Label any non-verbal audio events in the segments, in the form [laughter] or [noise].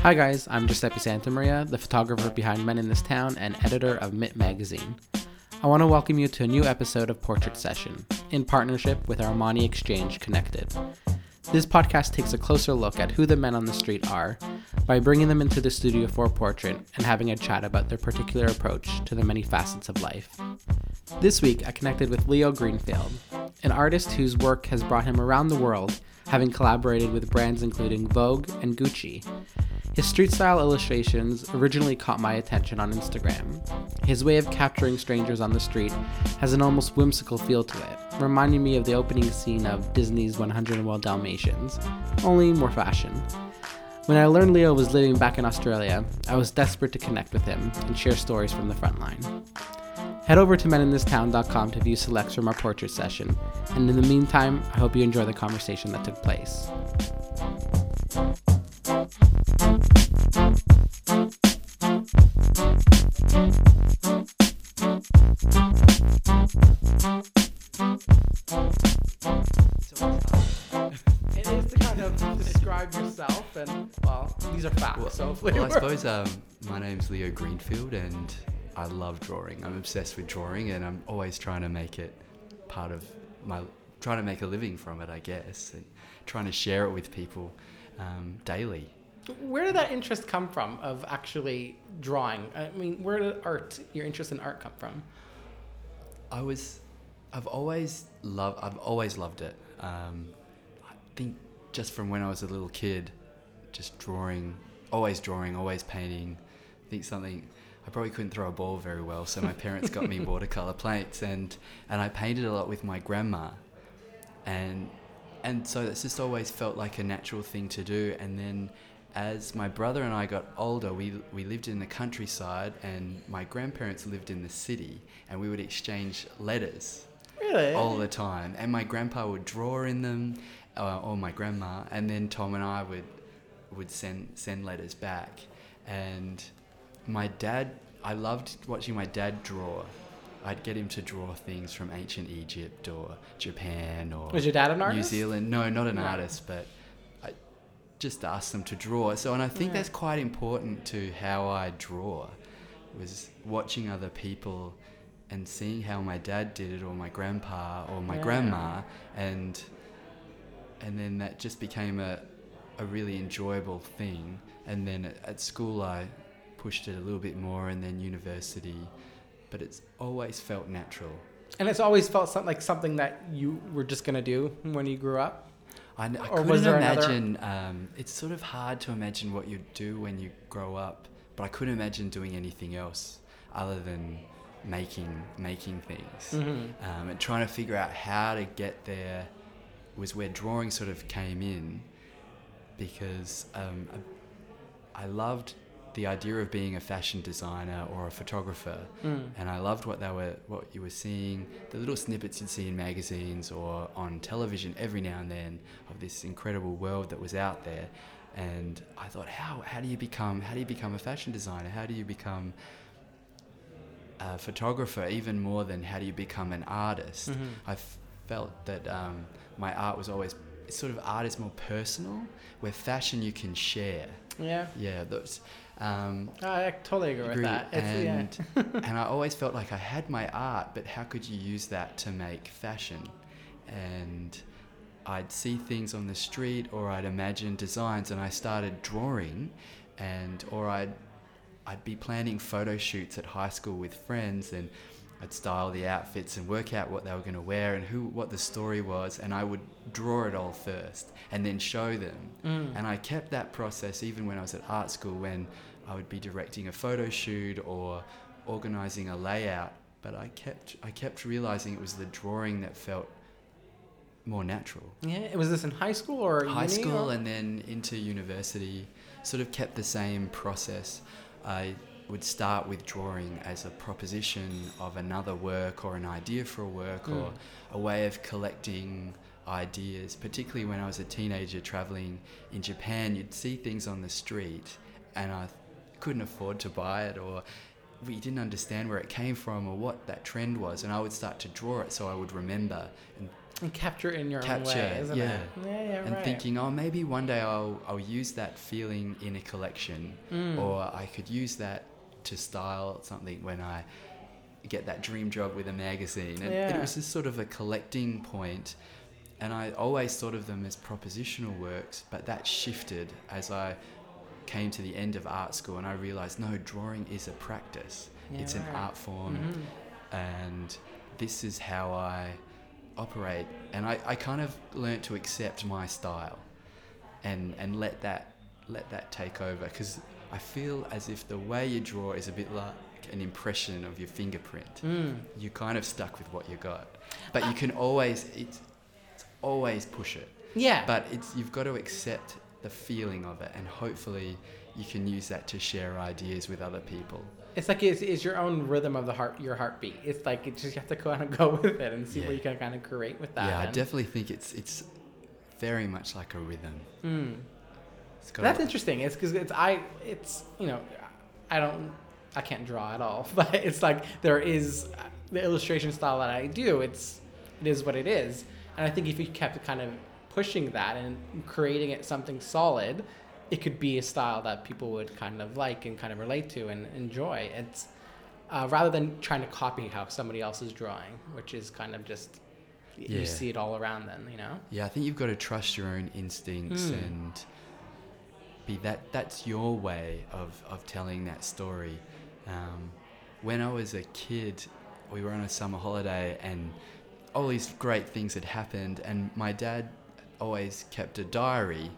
Hi guys, I'm Giuseppe Santamaria, the photographer behind Men in This Town and editor of MIT Magazine. I want to welcome you to a new episode of Portrait Session, in partnership with Armani Exchange Connected. This podcast takes a closer look at who the men on the street are by bringing them into the studio for a portrait and having a chat about their particular approach to the many facets of life. This week, I connected with Leo Greenfield, an artist whose work has brought him around the world, having collaborated with brands including Vogue and Gucci. His street style illustrations originally caught my attention on Instagram. His way of capturing strangers on the street has an almost whimsical feel to it, reminding me of the opening scene of Disney's 101 Dalmatians, only more fashion. When I learned Leo was living back in Australia, I was desperate to connect with him and share stories from the front line. Head over to meninthistown.com to view selects from our portrait session, and in the meantime, I hope you enjoy the conversation that took place. It facts. so if we Well, I suppose um, my name's Leo Greenfield, and I love drawing. I'm obsessed with drawing, and I'm always trying to make it part of my trying to make a living from it, I guess, and trying to share it with people um, daily. Where did that interest come from of actually drawing? I mean, where did art, your interest in art, come from? I was, I've always loved, I've always loved it. Um, I think just from when I was a little kid, just drawing, always drawing, always painting. I think something. I probably couldn't throw a ball very well, so my parents got me [laughs] watercolor plates, and and I painted a lot with my grandma, and and so that's just always felt like a natural thing to do. And then as my brother and I got older, we we lived in the countryside, and my grandparents lived in the city, and we would exchange letters Really? all the time. And my grandpa would draw in them, uh, or my grandma, and then Tom and I would would send send letters back. And my dad, I loved watching my dad draw. I'd get him to draw things from ancient Egypt or Japan or Was your dad an artist? New? Zealand. No, not an No. artist, but I just asked them to draw. So, and I think Yeah. that's quite important to how I draw. Was watching other people and seeing how my dad did it, or my grandpa, or my Yeah. grandma, and and then that just became a a really enjoyable thing. And then at, at school, I pushed it a little bit more, and then university. But it's always felt natural. And it's always felt some, like something that you were just gonna do when you grew up. I Or couldn't imagine. Um, it's sort of hard to imagine what you'd do when you grow up, but I couldn't imagine doing anything else other than making making things Mm-hmm. um, and trying to figure out how to get there was where drawing sort of came in because um, I, loved the idea of being a fashion designer or a photographer Mm. and I loved what they were, what you were seeing, the little snippets you'd see in magazines or on television every now and then of this incredible world that was out there. And I thought, how how do you become how do you become a fashion designer? How do you become a photographer? Even more than how do you become an artist? Mhm. I f- felt that um, my art was always sort of art is more personal, where fashion you can share. Yeah. Yeah, those. Um, I totally agree, with that. It's, and yeah. [laughs] and I always felt like I had my art, but how could you use that to make fashion? And I'd see things on the street, or I'd imagine designs, and I started drawing, and or I'd I'd be planning photo shoots at high school with friends, and I'd style the outfits and work out what they were going to wear and who what the story was, and I would draw it all first and then show them. Mm. And I kept that process even when I was at art school when I would be directing a photo shoot or organizing a layout. But I kept I kept realizing it was the drawing that felt more natural. Yeah. Was this in high school or High school or- and then into university, sort of kept the same process. I would start with drawing as a proposition of another work or an idea for a work or Mm. a way of collecting ideas. Particularly when I was a teenager traveling in Japan, you'd see things on the street and I couldn't afford to buy it or we didn't understand where it came from or what that trend was, and I would start to draw it so I would remember and And capture it in your capture, own way, isn't yeah, it? Yeah, yeah, and right. thinking, oh, maybe one day I'll I'll use that feeling in a collection, Mm. or I could use that to style something when I get that dream job with a magazine. And Yeah. it was just sort of a collecting point, and I always thought of them as propositional works, but that shifted as I came to the end of art school and I realized no, drawing is a practice. Yeah, it's an art form Mhm. and this is how I operate. And I, I kind of learnt to accept my style and, and let that let that take over because I feel as if the way you draw is a bit like an impression of your fingerprint. Mm. You're kind of stuck with what you got, but you can always it's, it's always push it. Yeah. But it's you've got to accept the feeling of it, and hopefully you can use that to share ideas with other people. It's like it's, it's your own rhythm of the heart, your heartbeat. It's like it just you have to kind of [laughs] go with it and see Yeah. what you can kind of create with that. yeah, I definitely think it's it's very much like a rhythm. Mm. That's interesting. It's because it's I it's you know I don't I can't draw at all, [laughs] but it's like there is the illustration style that I do. It's it is what it is, and I think if you kept kind of pushing that and creating it something solid, it could be a style that people would kind of like and kind of relate to and enjoy. It's uh, rather than trying to copy how somebody else is drawing, which is kind of just Yeah. you see it all around. Then you know. Yeah, I think you've got to trust your own instincts Mm. and be that. That's your way of of telling that story. Um, when I was a kid, we were on a summer holiday and all these great things had happened, and my dad always kept a diary,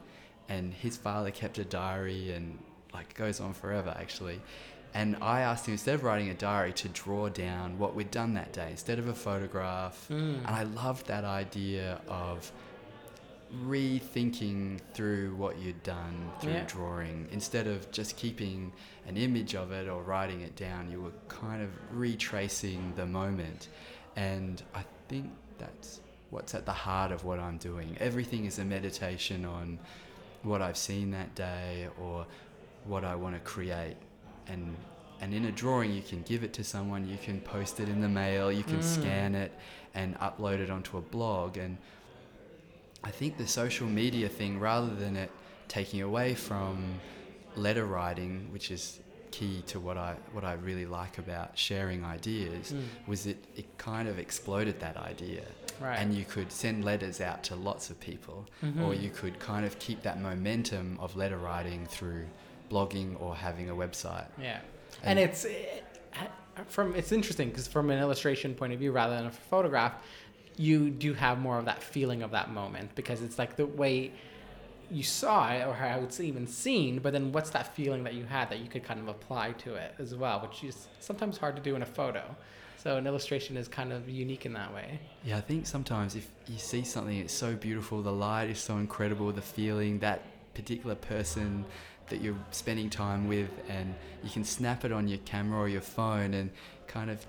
and his father kept a diary, and like goes on forever actually. And I asked him instead of writing a diary to draw down what we'd done that day instead of a photograph. Mm. And I loved that idea of rethinking through what you'd done through Yeah. drawing. Instead of just keeping an image of it or writing it down you were kind of retracing the moment. And i think that's what's at the heart of what i'm doing. Everything is a meditation on what i've seen that day or what i want to create. And and in a drawing you can give it to someone you can post it in the mail you can Mm. scan it and upload it onto a blog. And I think the social media thing, rather than it taking away from letter writing, which is key to what I what I really like about sharing ideas, Mm. was it it kind of exploded that idea, Right. and you could send letters out to lots of people, or Mhm. you could kind of keep that momentum of letter writing through blogging or having a website. Yeah, and, And- it's eh, from it's interesting because from an illustration point of view, rather than a photograph, you do have more of that feeling of that moment because it's like the way you saw it or how it's even seen, but then what's that feeling that you had that you could kind of apply to it as well, which is sometimes hard to do in a photo. So an illustration is kind of unique in that way. Yeah, I think sometimes if you see something, it's so beautiful, the light is so incredible, the feeling, that particular person that you're spending time with, and you can snap it on your camera or your phone, and kind of,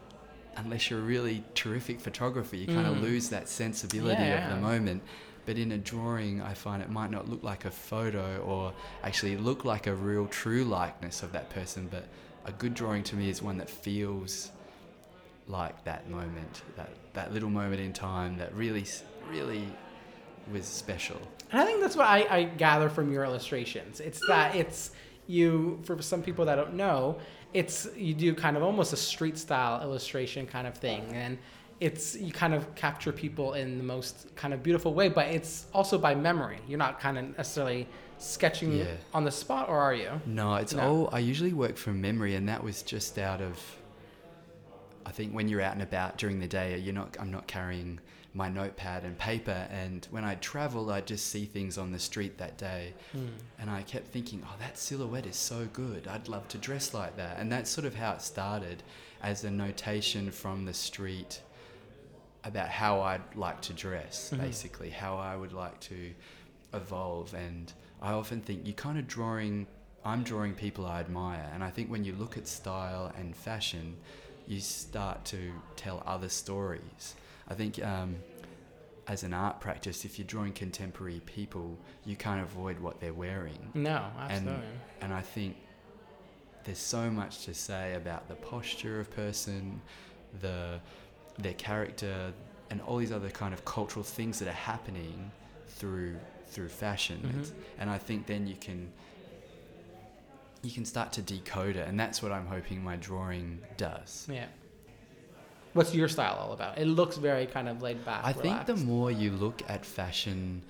unless you're a really terrific photographer, you kind of Mm. lose that sensibility Yeah, of the moment. But in a drawing, I find it might not look like a photo or actually look like a real, true likeness of that person, but a good drawing to me is one that feels like that moment, that, that little moment in time that really, really was special. And I think that's what I, I gather from your illustrations. It's that it's you for some people that don't know, it's you do kind of almost a street style illustration kind of thing, and it's you kind of capture people in the most kind of beautiful way, but it's also by memory. You're not kind of necessarily sketching Yeah. on the spot, or are you? No, it's No. all, I usually work from memory, and that was just out of, I think when you're out and about during the day, you're not, I'm not carrying my notepad and paper, and when I travel, I just see things on the street that day. And I kept thinking, oh, that silhouette is so good. I'd love to dress like that. And that's sort of how it started as a notation from the street about how I'd like to dress, Mhm. basically, how I would like to evolve. And I often think you're kind of drawing, I'm drawing people I admire. And I think when you look at style and fashion, you start to tell other stories. I think um, as an art practice, if you're drawing contemporary people, you can't avoid what they're wearing. No, absolutely. And I think there's so much to say about the posture of person, the their character, and all these other kind of cultural things that are happening through through fashion. Mhm. And I think then you can you can start to decode it, and that's what I'm hoping my drawing does. Yeah. What's your style all about? It looks very kind of laid back. I think the more you look at fashion,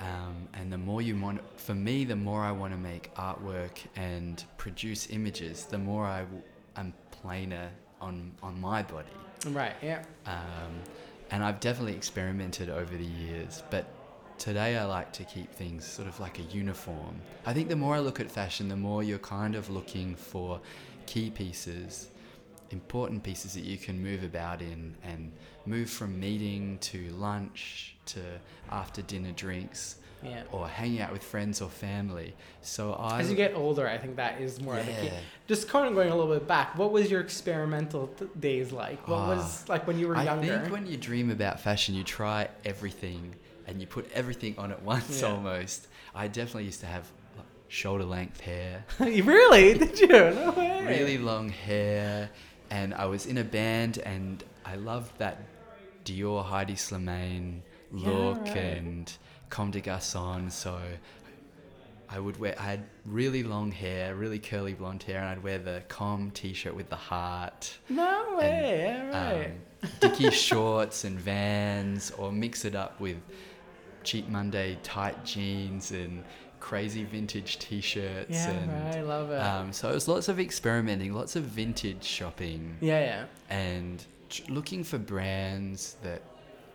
um, and the more you want, for me, the more I want to make artwork and produce images, the more I w- am plainer on on my body. Right. Yeah. Um, and I've definitely experimented over the years, but today I like to keep things sort of like a uniform. I think the more I look at fashion, the more you're kind of looking for key pieces, important pieces that you can move about in and move from meeting to lunch to after dinner drinks Yeah. or hanging out with friends or family. So I As you get older, I think that is more of the key. Yeah. Just kind of going a little bit back, what was your experimental t- days like? What was like when you were Ah. I younger? think when you dream about fashion, you try everything and you put everything on at [laughs] once Yeah. almost. I definitely used to have shoulder length hair, You [laughs] really? Did you? No way. really long hair, and I was in a band and I loved that Dior Heidi Slimane Yeah, look right. and Comme des Garçons. So I would wear, I had really long hair, really curly blonde hair, and I'd wear the Com t shirt with the heart. No way. yeah, right. um, Dickie [laughs] shorts and Vans, or mix it up with cheap Monday tight jeans and crazy vintage T-shirts. yeah, and. I love it. um, so it was lots of experimenting, lots of vintage shopping, yeah, yeah. and looking for brands that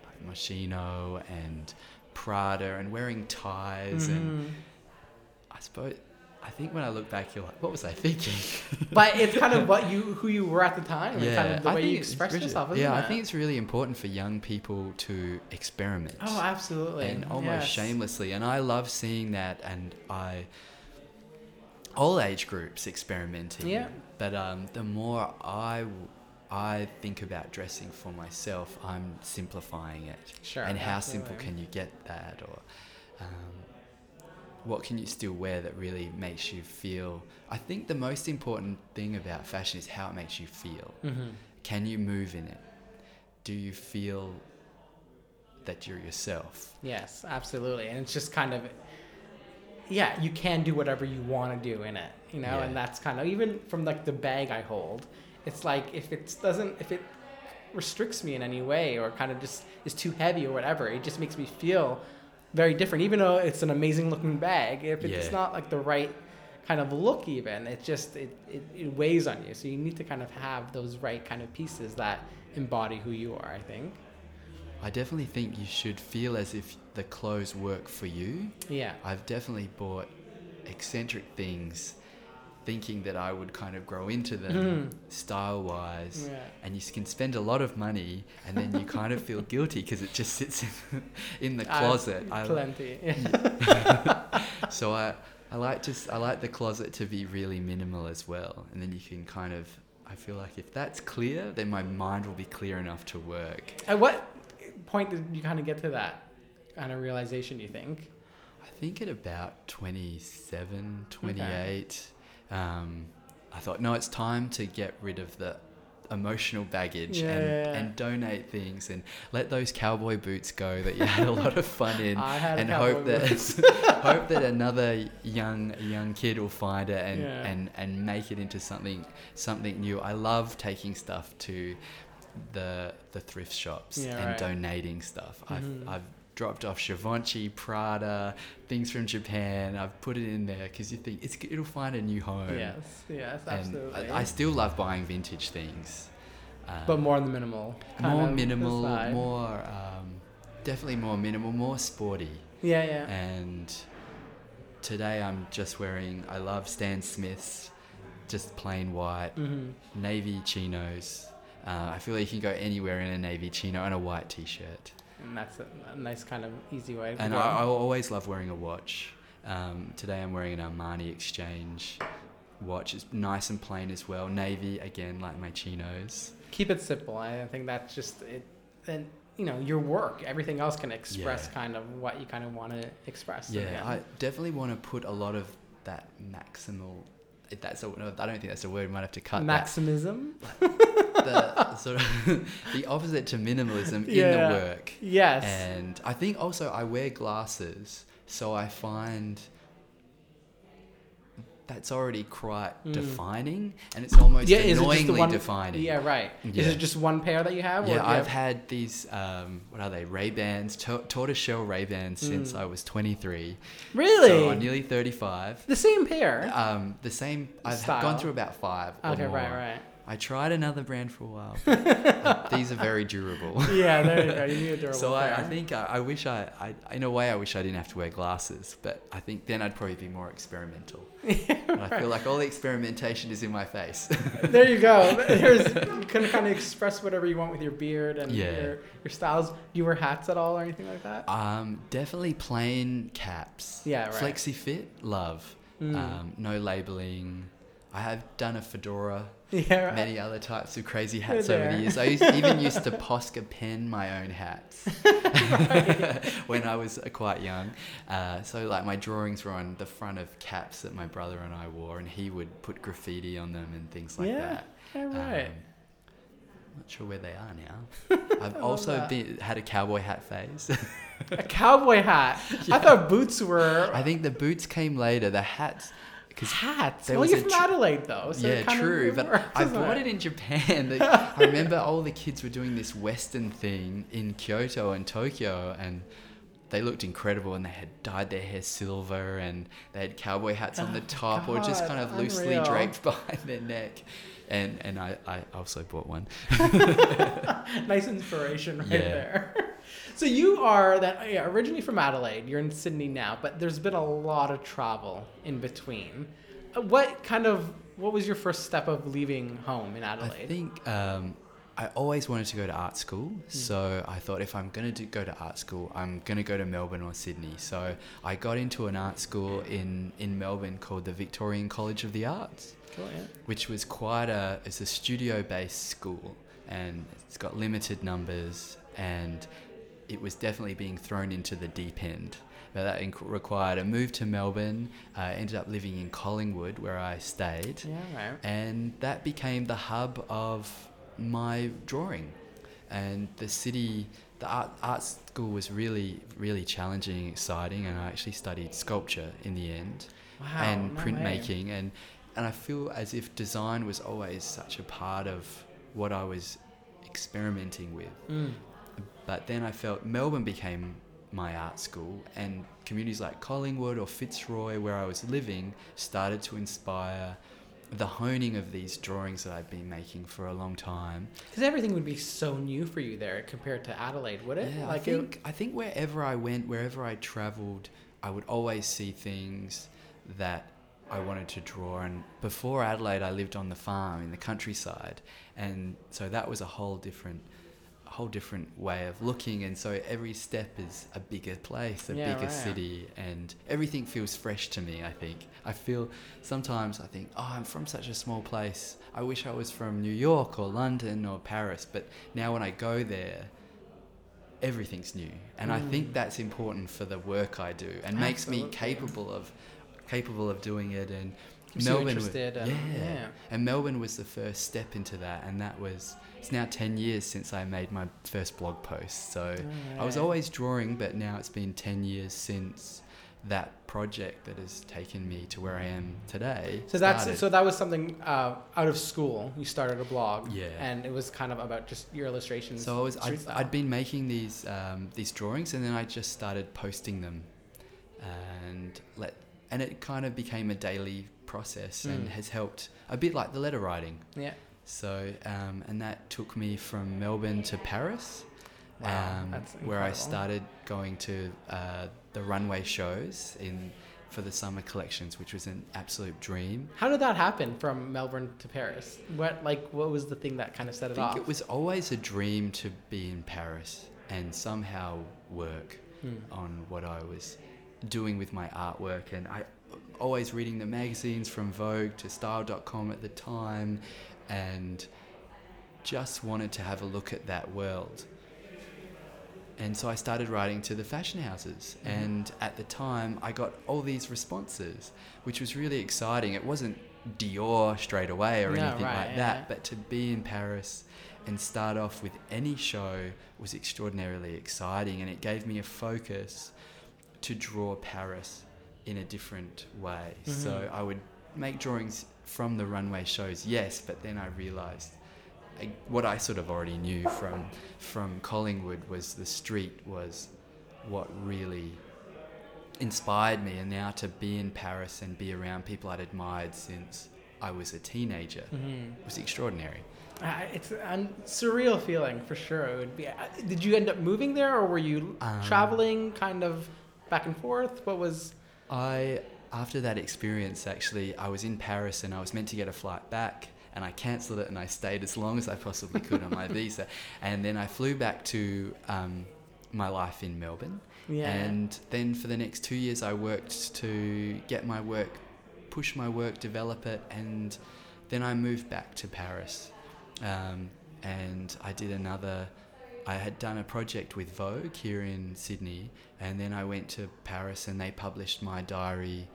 like Moschino and Prada, and wearing ties. And Mhm. I suppose I think when I look back, you're like, what was I thinking? [laughs] But it's kind of what you who you were at the time, and kind of the I way you expressed yourself. Isn't yeah, I think it's really important for young people to experiment. Oh, absolutely. and almost Yes. shamelessly. And I love seeing that, and I all age groups experimenting. Yeah. But um, the more I I think about dressing for myself, I'm simplifying it. Sure, And how simple can you get that, or um, what can you still wear that really makes you feel? I think the most important thing about fashion is how it makes you feel. Mhm. Can you move in it? Do you feel that you're yourself? Yes, absolutely. And it's just kind of, yeah, you can do whatever you want to do in it, you know, Yeah. and that's kind of, even from like the bag I hold, it's like if it doesn't, if it restricts me in any way or kind of just is too heavy or whatever, it just makes me feel very different. Even though it's an amazing looking bag, if it's Yeah. not like the right kind of look, even, it just, it, it, it weighs on you. So you need to kind of have those right kind of pieces that embody who you are, I think. I definitely think you should feel as if the clothes work for you. Yeah. I've definitely bought eccentric things thinking that I would kind of grow into them Mhm. style wise. And you can spend a lot of money and then you kind of feel guilty because it just sits in, [laughs] in the closet. I, Plenty. [laughs] [laughs] so I, I like to I like the closet to be really minimal as well. And then you can kind of I feel like if that's clear, then my mind will be clear enough to work. At what point did you kind of get to that kind of realization, do you think? I think at about 27, 28, um, I thought, no, it's time to get rid of the emotional baggage Yeah, and, and donate things and let those cowboy boots go that you had a lot of fun in [laughs] and hope that [laughs] hope that another young young kid will find it and, Yeah. and, and make it into something something new. I love taking stuff to the the thrift shops Yeah, and right. donating stuff. Mhm. I've I've dropped off Givenchy, Prada, things from Japan. I've put it in there because you think it's it'll find a new home. Yes, yes, absolutely. I, I still love buying vintage things. Um, but more on the minimal. more minimal, more um, definitely more minimal, more sporty. Yeah, yeah. And today I'm just wearing. I love Stan Smiths, just plain white, hmm navy chinos. Uh, I feel like you can go anywhere in a navy chino and a white t-shirt. And that's a, a nice kind of easy way to And. I, I always love wearing a watch. Um, today I'm wearing an Armani Exchange watch. It's nice and plain as well. Navy again, like my chinos. Keep it simple. I think that's just it. And you know, your work, everything else can express Yeah. kind of what you kind of want to express. Yeah. I definitely want to put a lot of that maximal if that's a, no, I don't think that's a word. We might have to cut Maximism. The [laughs] sort of [laughs] the opposite to minimalism in the work. Yes. And I think also I wear glasses, so I find that's already quite Mm. defining, and it's almost yeah, is it annoyingly one? defining. Yeah, right. Is it just one pair that you have? Yeah, I've have- had these. Um, what are they? Ray Bans, to- tortoiseshell Ray Bans since Mm. I was 23. really So I'm nearly 35. the same pair. Um, the same. I've Style. gone through about five. or okay, right, right. I tried another brand for a while. But [laughs] these are very durable. [laughs] Yeah, there you go. You need a [laughs] durable So I, I think I, I wish I, I, in a way, I wish I didn't have to wear glasses, but I think then I'd probably be more experimental. And I feel like all the experimentation is in my face. there you go. There's you can kind of express whatever you want with your beard and Yeah. your, your styles. Do you wear hats at all or anything like that? um, definitely plain caps. Yeah, right. Flexi fit, love. Mm. Um, no labeling. I have done a fedora, yeah, right. many other types of crazy hats over there. the years. I used, even used to [laughs] Posca pen my own hats [laughs] [laughs] when I was uh, quite young. Uh, so like my drawings were on the front of caps that my brother and I wore, and he would put graffiti on them and things like Yeah, that. yeah, right. Um, not sure where they are now. I've also been, had a cowboy hat phase. a cowboy hat. I thought boots were I think the boots came later. The hats, because hats. Well, you're from tr- Adelaide though, so yeah, true. But works, I bought it in Japan. [laughs] I remember all the kids were doing this Western thing in Kyoto and Tokyo, and they looked incredible. And they had dyed their hair silver, and they had cowboy hats on the Oh, top, or just kind of loosely draped [laughs] behind their neck. And and I, I also bought one. [laughs] nice inspiration right Yeah. there. So you are that yeah, originally from Adelaide. You're in Sydney now, but there's been a lot of travel in between. Uh, What kind of what was your first step of leaving home in Adelaide? I think um, I always wanted to go to art school, so I thought if I'm going to go to art school, I'm going to go to Melbourne or Sydney. So I got into an art school in, in Melbourne called the Victorian College of the Arts, Cool, yeah. which was quite a it's a studio based school, and it's got limited numbers, and it was definitely being thrown into the deep end. But that inc- required a move to Melbourne. I ended up living in Collingwood, where I stayed Yeah, right. and that became the hub of my drawing and the city the art, art school was really really challenging and exciting and i actually studied sculpture in the end Wow. and no way. printmaking and and i feel as if design was always such a part of what i was experimenting with Mm. But then I felt Melbourne became my art school, and communities like Collingwood or Fitzroy, where I was living, started to inspire the honing of these drawings that I've been making for a long time. Because everything would be so new for you there compared to Adelaide, would it? Yeah, I like think I think wherever I went, wherever I traveled, I would always see things that I wanted to draw. And before Adelaide, I lived on the farm in the countryside, and so that was a whole different, whole different way of looking. And so every step is a bigger place, a Yeah, bigger right. city, and everything feels fresh to me. I think I feel sometimes I think, oh, I'm from such a small place. I wish I was from New York or London or Paris. But now when I go there everything's new and i think Mm. that's important for the work i do and makes me capable of capable of doing it and Keeps you wa- interested and- yeah. yeah. and melbourne was the first step into that and that was it's now 10 years since i made my first blog post so i was always drawing but now it's been 10 years since that project that has taken me to where i am today So that's started. so that was something uh, out of school. You started a blog, Yeah. and it was kind of about just your illustrations. So I was I'd, I'd been making these um, these drawings, and then I just started posting them, and let and it kind of became a daily process, and Mm. has helped a bit like the letter writing. yeah. So um, and that took me from Melbourne to Paris, Wow, um, where I started going to uh, the runway shows in for the summer collections, which was an absolute dream. How did that happen from Melbourne to Paris? What like what was the thing that kind of set I it think off? it was always a dream to be in Paris and somehow work Hmm. on what I was doing with my artwork. And I always reading the magazines from Vogue to Style.com at the time and just wanted to have a look at that world. And so I started writing to the fashion houses. Mhm. And at the time, I got all these responses, which was really exciting. It wasn't Dior straight away or Yeah, anything right, like yeah. that. But to be in Paris and start off with any show was extraordinarily exciting, and it gave me a focus to draw Paris in a different way. So Mhm. I would make drawings from the runway shows, yes, but then I realized I, what I sort of already knew from from Collingwood was the street was what really inspired me, and now to be in Paris and be around people I'd admired since I was a teenager Mhm. was extraordinary. Uh, it's a surreal feeling for sure. It would be. uh, Did you end up moving there, or were you Um, traveling, kind of back and forth? What was? I after that experience actually I was in Paris and I was meant to get a flight back and I cancelled it and I stayed as long as I possibly could on my [laughs] visa. And then I flew back to um, my life in Melbourne. Yeah. and then for the next two years I worked to get my work push my work develop it and then I moved back to Paris. Um, and I did another I had done a project with Vogue here in Sydney, and then I went to Paris and they published my diary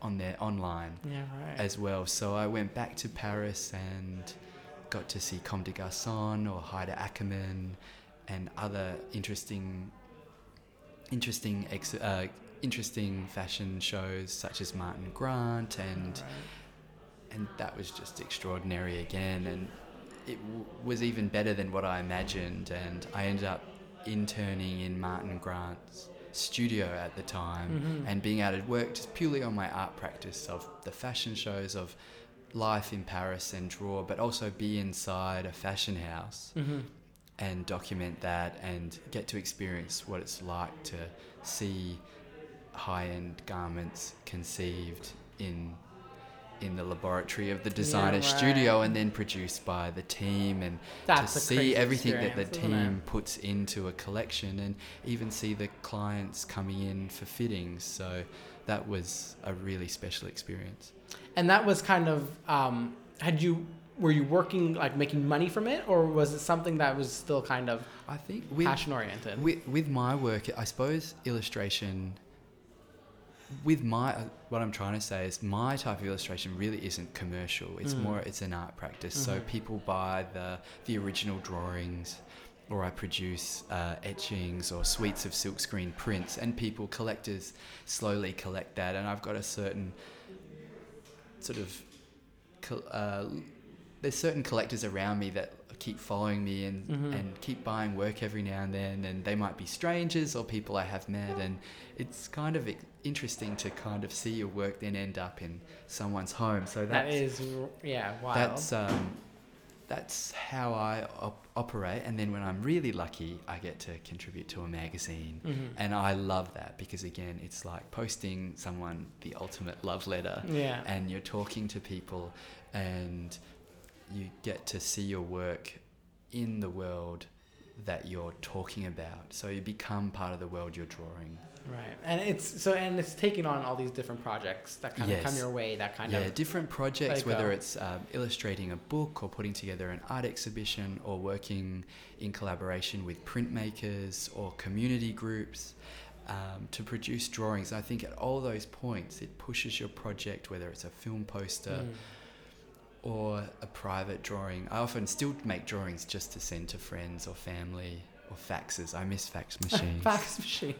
on their online yeah. Right. as well. So I went back to Paris and got to see Comme des Garçons or Haider Ackermann and other interesting, interesting, ex- uh, interesting fashion shows such as Martin Grant and Right. and that was just extraordinary again and it w- was even better than what i imagined and i ended up interning in martin grant's studio at the time Mhm. and being able to work just purely on my art practice of the fashion shows of life in paris and draw but also be inside a fashion house Mhm. and document that and get to experience what it's like to see high-end garments conceived in in the laboratory of the designer right. studio and then produced by the team and That's to see everything that the experience, isn't it? team puts into a collection and even see the clients coming in for fittings so that was a really special experience And that was kind of. Um, had you were you working like making money from it, or was it something that was still kind of i think with passion oriented? with, with my work i suppose illustration with my what i'm trying to say is my type of illustration really isn't commercial it's Mm. more it's an art practice so Mhm. people buy the the original drawings or I produce uh, etchings or suites of silkscreen prints, and people, collectors, slowly collect that. And I've got a certain sort of uh, there's certain collectors around me that keep following me and, Mhm. and keep buying work every now and then and they might be strangers or people I have met and it's kind of interesting to kind of see your work then end up in someone's home so that that's yeah wild. that's um, that's how I op- operate and then when I'm really lucky I get to contribute to a magazine Mhm. and I love that because again it's like posting someone the ultimate love letter yeah. and you're talking to people and you get to see your work in the world that you're talking about. So you become part of the world you're drawing. Right, and it's so, and it's taking on all these different projects that kind of come your way. That kind yeah of different projects like, whether it's um, illustrating a book or putting together an art exhibition or working in collaboration with printmakers or community groups um, to produce drawings. I think at all those points it pushes your project whether it's a film poster Mm. Or a private drawing. I often still make drawings just to send to friends or family or faxes. I miss fax [laughs] machines. fax machine.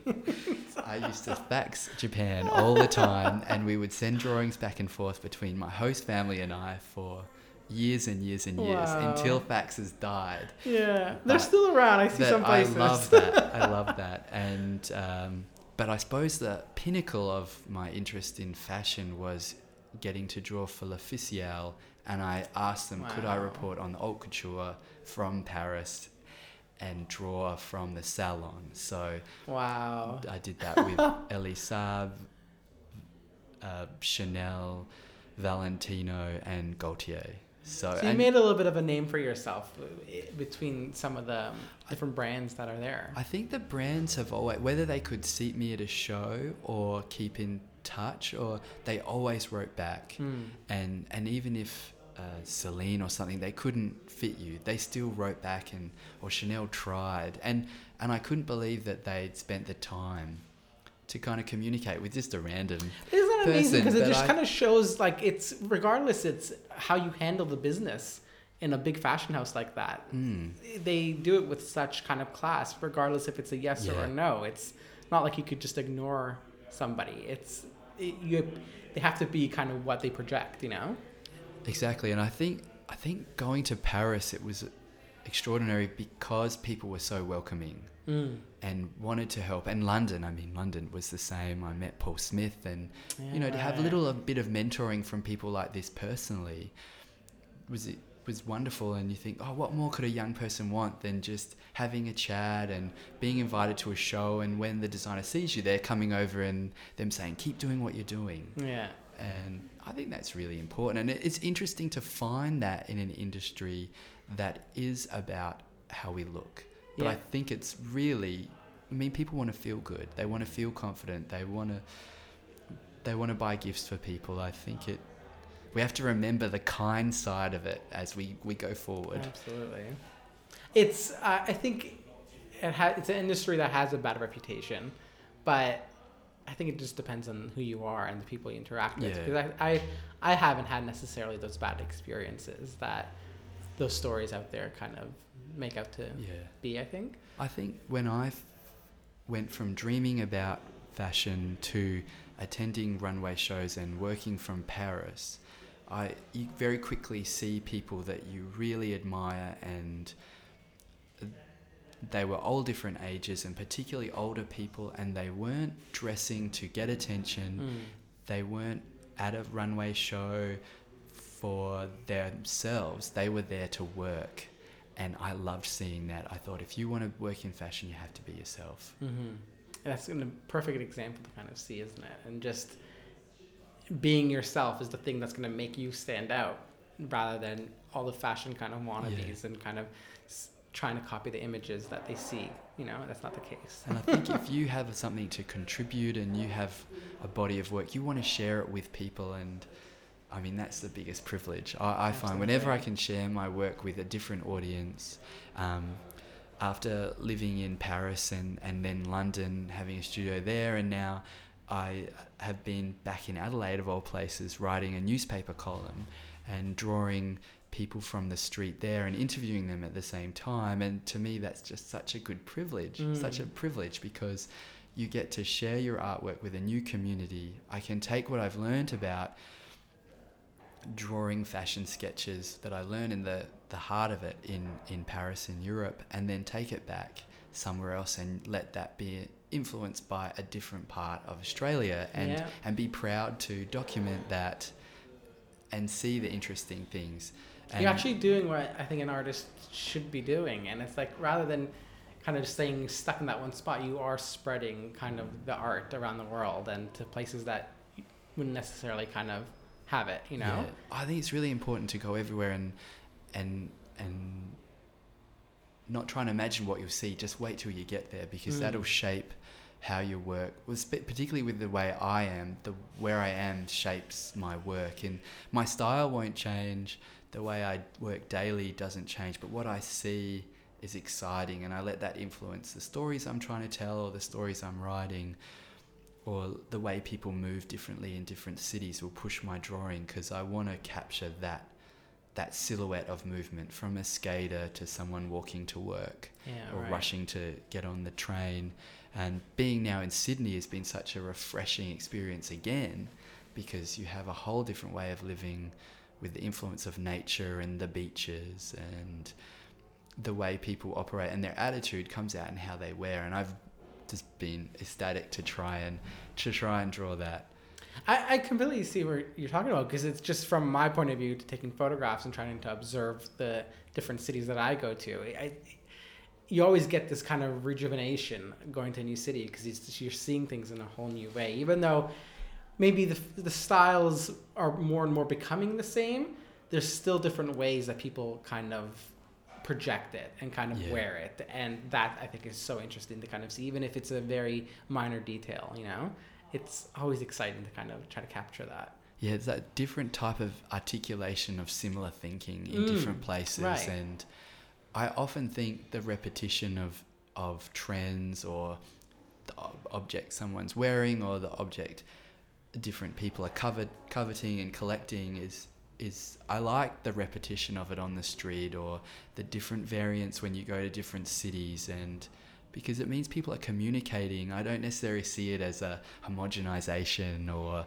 I used to fax Japan all the time, and we would send drawings back and forth between my host family and I for years and years and years Wow. until faxes died. yeah, they're But still around. I see some places. I love that. I [laughs] love that. And um, but I suppose the pinnacle of my interest in fashion was getting to draw for L'Officiel, and I asked them, could I report on the haute couture from Paris and draw from the salon? So wow. I did that with [laughs] Elie Saab, uh, Chanel, Valentino, and Gaultier. So, So you made a little bit of a name for yourself uh, between some of the different brands that are there. I think the brands have always, whether they could seat me at a show or keep in touch, or they always wrote back. Hmm. And and even if uh, Celine or something, they couldn't fit you, they still wrote back, and or Chanel tried, and and I couldn't believe that they'd spent the time to kind of communicate with just a random Isn't that amazing? person, Because it just I- kind of shows like it's regardless, it's how you handle the business in a big fashion house like that. Mm. They do it with such kind of class, regardless if it's a yes or a no. It's not like you could just ignore somebody. It's it, you. They have to be kind of what they project, you know. Exactly, and I think I think going to Paris it was extraordinary because people were so welcoming Mm. and wanted to help. And London, I mean, London was the same. I met Paul Smith, and you know, to have a little a bit of mentoring from people like this personally was it was wonderful. And you think, oh, what more could a young person want than just having a chat and being invited to a show? And when the designer sees you, they're coming over and them saying, keep doing what you're doing. Yeah. And I think that's really important. And it's interesting to find that in an industry that is about how we look. But I think it's really, I mean, people want to feel good. They want to feel confident. They want to, they want to buy gifts for people. I think it, we have to remember the kind side of it as we, we go forward. Absolutely. It's. Uh, I think it ha- It's an industry that has a bad reputation, but I think it just depends on who you are and the people you interact with. Yeah. Because I, I, I haven't had necessarily those bad experiences that those stories out there kind of make out to Yeah. be. I think. I think when I went from dreaming about fashion to attending runway shows and working from Paris, I you very quickly see people that you really admire and they were all different ages and particularly older people and they weren't dressing to get attention Mm. they weren't at a runway show for themselves. They were there to work. And I loved seeing that. I thought if you want to work in fashion, you have to be yourself. Mm-hmm. That's a perfect example to kind of see, isn't it? And just being yourself is the thing that's going to make you stand out, rather than all the fashion kind of wannabes and kind of s- trying to copy the images that they see. You know, that's not the case. And I think if [laughs] you have something to contribute and you have a body of work, you want to share it with people. And I mean, that's the biggest privilege. I, I find whenever I can share my work with a different audience, um, after living in Paris and, and then London, having a studio there, and now I have been back in Adelaide, of all places, writing a newspaper column and drawing people from the street there and interviewing them at the same time. And to me, that's just such a good privilege, such a Mm. privilege because you get to share your artwork with a new community. I can take what I've learned about drawing fashion sketches that I learned in the, the heart of it in, in Paris in Europe and then take it back somewhere else and let that be influenced by a different part of Australia and, Yeah. and be proud to document that and see the interesting things. And You're actually doing what I think an artist should be doing, and it's like rather than kind of staying stuck in that one spot, you are spreading kind of the art around the world and to places that wouldn't necessarily kind of have it. You know. Yeah, I think it's really important to go everywhere and and and not try and imagine what you'll see. Just wait till you get there because Mm. that'll shape how you work. Spe- particularly with the way I am, the where I am shapes my work, and my style won't change. The way I work daily doesn't change, but what I see is exciting, and I let that influence the stories I'm trying to tell or the stories I'm writing or the way people move differently in different cities will push my drawing because I want to capture that that silhouette of movement from a skater to someone walking to work Yeah. or right. rushing to get on the train and being now in Sydney has been such a refreshing experience again because you have a whole different way of living with the influence of nature and the beaches and the way people operate and their attitude comes out in how they wear and I've just been ecstatic to try and to try and draw that. I, I completely see what you're talking about because it's just from my point of view to taking photographs and trying to observe the different cities that I go to. I, you always get this kind of rejuvenation going to a new city because you're seeing things in a whole new way. Even though maybe the, the styles are more and more becoming the same, there's still different ways that people kind of project it and kind of Yeah. wear it. And that I think is so interesting to kind of see, even if it's a very minor detail, you know? It's always exciting to kind of try to capture that. Yeah, it's that different type of articulation of similar thinking in Mm, different places right. and I often think the repetition of of trends or the ob- object someone's wearing or the object different people are covered coveting and collecting is is I like the repetition of it on the street or the different variants when you go to different cities and because it means people are communicating. I don't necessarily see it as a homogenization or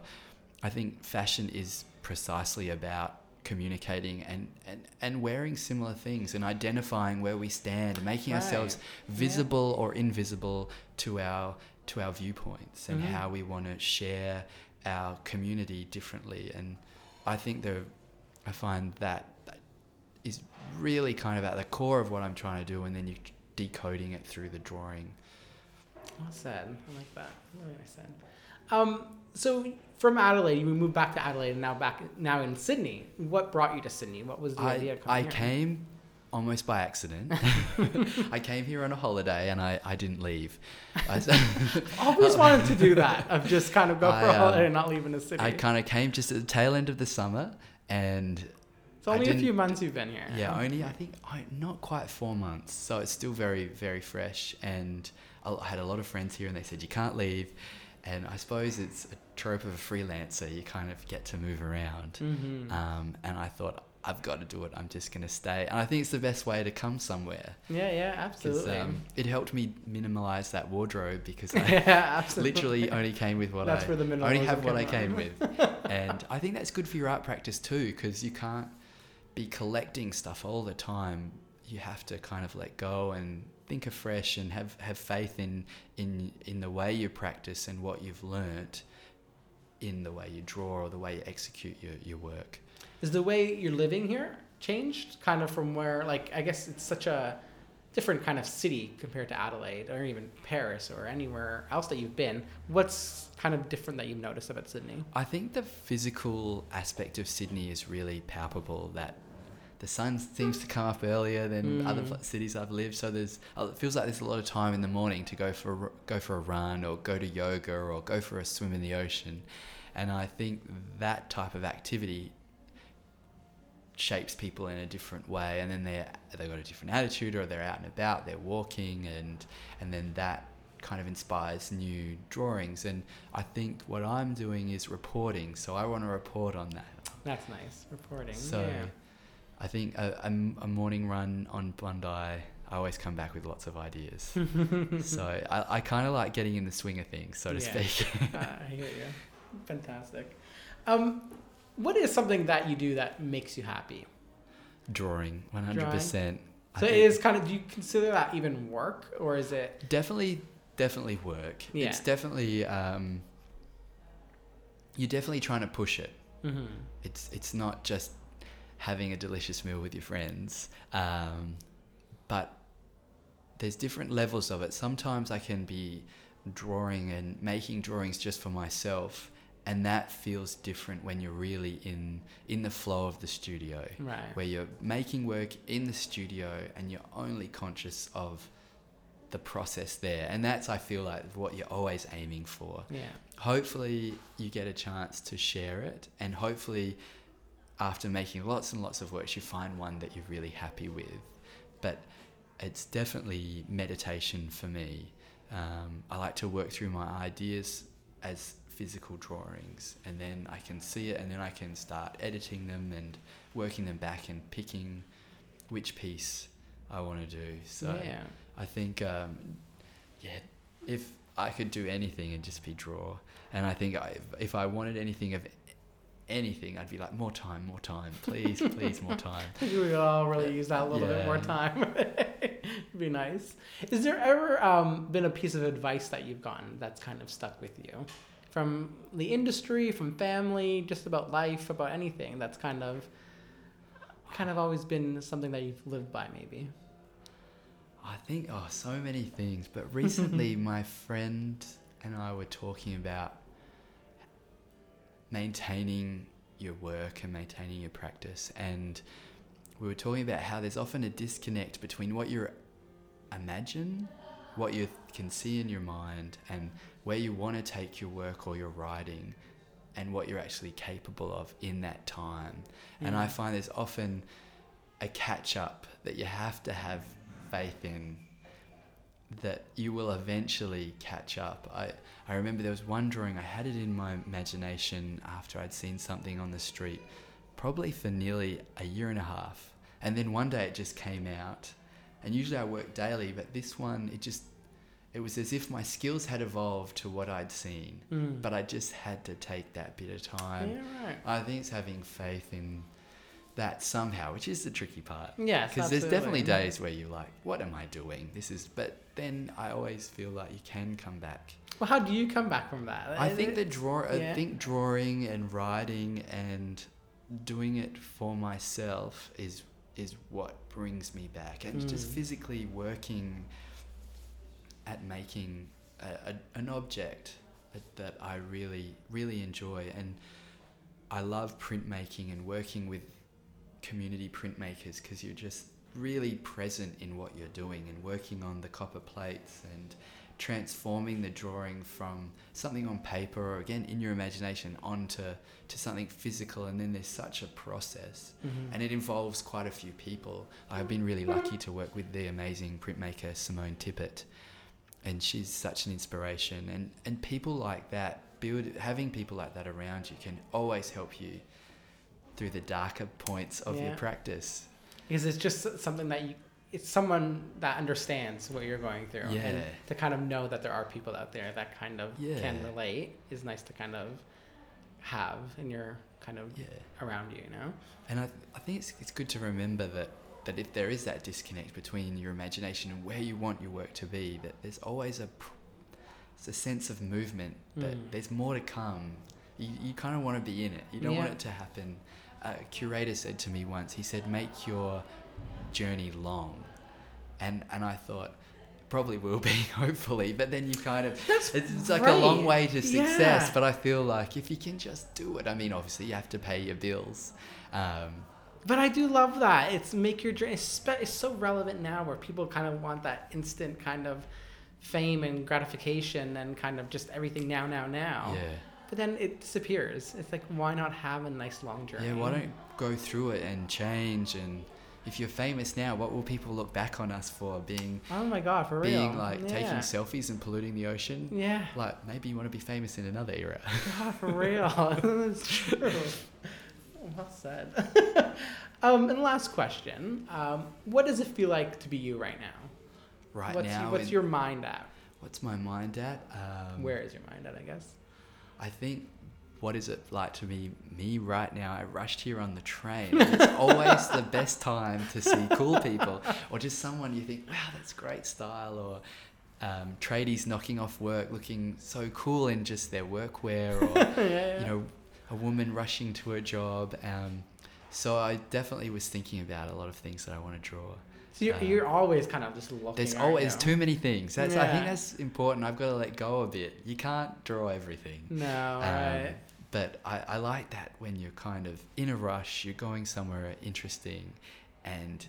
I think fashion is precisely about communicating and, and, and wearing similar things and identifying where we stand, making Right. ourselves Yeah. visible or invisible to our to our viewpoints and Mhm. how we want to share our community differently. And I think the I find that, that is really kind of at the core of what I'm trying to do, and then you decoding it through the drawing. Well said. I like that. Really nice said. Um, so from Adelaide, you moved back to Adelaide, and now back now in Sydney. What brought you to Sydney? What was the idea? I, of coming I here? came almost by accident. [laughs] [laughs] I came here on a holiday and I, I didn't leave. [laughs] I, Always wanted to do that. Of just kind of go for I, a um, holiday and not leave in the city. I kind of came just at the tail end of the summer and it's only a few months you've been here. Yeah, only I think I, not quite four months, so it's still very very fresh. And I had a lot of friends here, and they said you can't leave. And I suppose it's a trope of a freelancer. You kind of get to move around. hmm Um, and I thought I've got to do it. I'm just gonna stay. And I think it's the best way to come somewhere. yeah, yeah, absolutely. um, it helped me minimize that wardrobe because [laughs] I yeah, literally only came with what That's I where the only have what I came from. with, [laughs] and I think that's good for your art practice too because you can't be collecting stuff all the time. You have to kind of let go and think afresh and have, have faith in, in in the way you practice and what you've learnt in the way you draw or the way you execute your, your work. Is the way you're living here changed kind of from where, like, I guess it's such a different kind of city compared to Adelaide or even Paris or anywhere else that you've been? What's kind of different that you've noticed about Sydney? I think the physical aspect of Sydney is really palpable. That the sun seems to come up earlier than Mm. other cities I've lived. So there's uh, it feels like there's a lot of time in the morning to go for a go for a run or go to yoga or go for a swim in the ocean, and I think that type of activity shapes people in a different way and then they they've got a different attitude or they're out and about they're walking and and then that kind of inspires new drawings and I think what I'm doing is reporting so I want to report on that That's nice. Reporting. so yeah. I think a, a, a morning run on Bondi I always come back with lots of ideas [laughs] so I, I kind of like getting in the swing of things so to Yeah. speak [laughs] Uh, [laughs] I hear you. Fantastic. Um, what is something that you do that makes you happy? drawing 100% I So it is kind of. Do you consider that even work, or is it? definitely definitely work Yeah. it's definitely um you're definitely trying to push it Mm-hmm. it's it's not just having a delicious meal with your friends. Um but there's different levels of it. Sometimes i can be drawing and making drawings just for myself and that feels different when you're really in in the flow of the studio. Right. where you're making work in the studio and you're only conscious of the process there. And that's i feel like what you're always aiming for. Yeah. hopefully you get a chance to share it and hopefully after making lots and lots of works you find one that you're really happy with but it's definitely meditation for me um, i like to work through my ideas as physical drawings and then i can see it and then i can start editing them and working them back and picking which piece i want to do so yeah. I think, um, yeah, if I could do anything, it'd just be draw. And I think I, if I wanted anything of anything, I'd be like, more time, more time, please, please, more time. [laughs] We could all really use that a little bit more time. [laughs] It'd be nice. Is there ever um, been a piece of advice that you've gotten that's kind of stuck with you? From the industry, from family, just about life, about anything that's kind of kind of always been something that you've lived by maybe. I think, oh, so many things. But recently, [laughs] my friend and I were talking about maintaining your work and maintaining your practice. And we were talking about how there's often a disconnect between what you imagine, what you can see in your mind, and where you want to take your work or your writing, and what you're actually capable of in that time. And I find there's often a catch up that you have to have faith in that you will eventually catch up. I, I remember there was one drawing, I had it in my imagination after I'd seen something on the street, probably for nearly a year and a half. And then one day it just came out. And usually I work daily, but this one, it just, it was as if my skills had evolved to what I'd seen. Mm. But I just had to take that bit of time. yeah, right. I think it's having faith in that somehow, which is the tricky part. Yes, Because there's definitely days where you're like, what am I doing? This is, but then I always feel like you can come back. Well, how do you come back from that? I think that draw, yeah. I think drawing and writing and doing it for myself is is what brings me back, and just Mm. physically working at making a, a, an object that I really really enjoy, and I love printmaking and working with community printmakers because you're just really present in what you're doing and working on the copper plates and transforming the drawing from something on paper or again in your imagination onto to something physical and then there's such a process. Mhm. and it involves quite a few people. I've been really lucky to work with the amazing printmaker simone tippett and she's such an inspiration. And and people like that build having people like that around you can always help you through the darker points of your practice because it's just something that you it's someone that understands what you're going through and Yeah. to kind of know that there are people out there that kind of can relate is nice to kind of have in your kind of yeah around you you know And I, I think it's, it's good to remember that, that if there is that disconnect between your imagination and where you want your work to be, that there's always a, it's a sense of movement, that Mm. there's more to come. You, you kind of want to be in it. You don't want it to happen. A curator said to me once, he said, make your journey long. And, and I thought, probably will be, [laughs] hopefully. But then you kind of, That's it's, it's like a long way to success. Yeah. But I feel like if you can just do it, I mean, obviously you have to pay your bills. Um, But I do love that. It's make your journey. It's, it's so relevant now, where people kind of want that instant kind of fame and gratification, and kind of just everything now, now, now. yeah. But then it disappears. It's like, why not have a nice long journey? Yeah, why don't go through it and change? And if you're famous now, what will people look back on us for? Being Oh my god, for real. being like yeah. taking selfies and polluting the ocean? Yeah. Like maybe you want to be famous in another era. God, for [laughs] real. [laughs] That's true. Well said. [laughs] um, and last question: um, What does it feel like to be you right now? right what's now, what's in- your mind at? what's my mind at? Um, Where is your mind at? I guess. I think what is it like to be me right now? I rushed here on the train. [laughs] it's always the best time to see cool people or just someone you think, wow, that's great style or um, tradies knocking off work looking so cool in just their workwear or, [laughs] yeah, yeah. you know, a woman rushing to her job. Um, so I definitely was thinking about a lot of things that I want to draw. So you're, um, you're always kind of just looking. There's always you? too many things. That's I think that's important. I've got to let go a bit. You can't draw everything. No, Um, right. But I, I like that when you're kind of in a rush, you're going somewhere interesting, and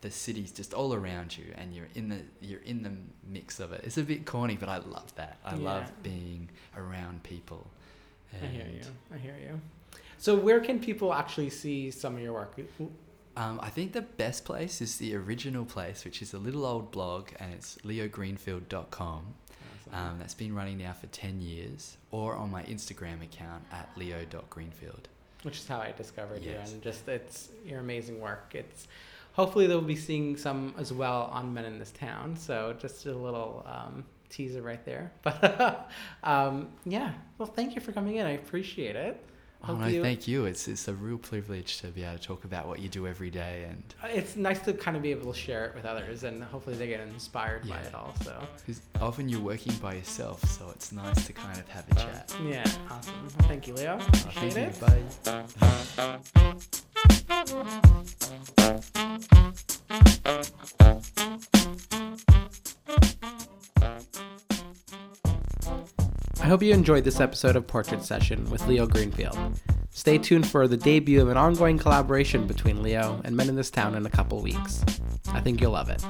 the city's just all around you, and you're in the you're in the mix of it. It's a bit corny, but I love that. I love being around people. I hear you. I hear you. So where can people actually see some of your work? Um, I think the best place is the original place, which is a little old blog, and it's leogreenfield.com. Um, that's been running now for 10 years, or on my Instagram account at leo.greenfield. which is how I discovered Yes. you, and just it's your amazing work. It's hopefully they'll be seeing some as well on Men in This Town. So just a little um, teaser right there. [laughs] But um, yeah, well, thank you for coming in. I appreciate it. Oh, no, you- thank you. It's, it's a real privilege to be able to talk about what you do every day. And uh, It's nice to kind of be able to share it with others, and hopefully they get inspired by it also. So 'cause often you're working by yourself, so it's nice to kind of have a uh, chat. yeah, awesome. Thank you, Leo. Oh, Appreciate thank it. you. Bye. I hope you enjoyed this episode of Portrait Session with Leo Greenfield. Stay tuned for the debut of an ongoing collaboration between Leo and Men in This Town in a couple weeks. I think you'll love it.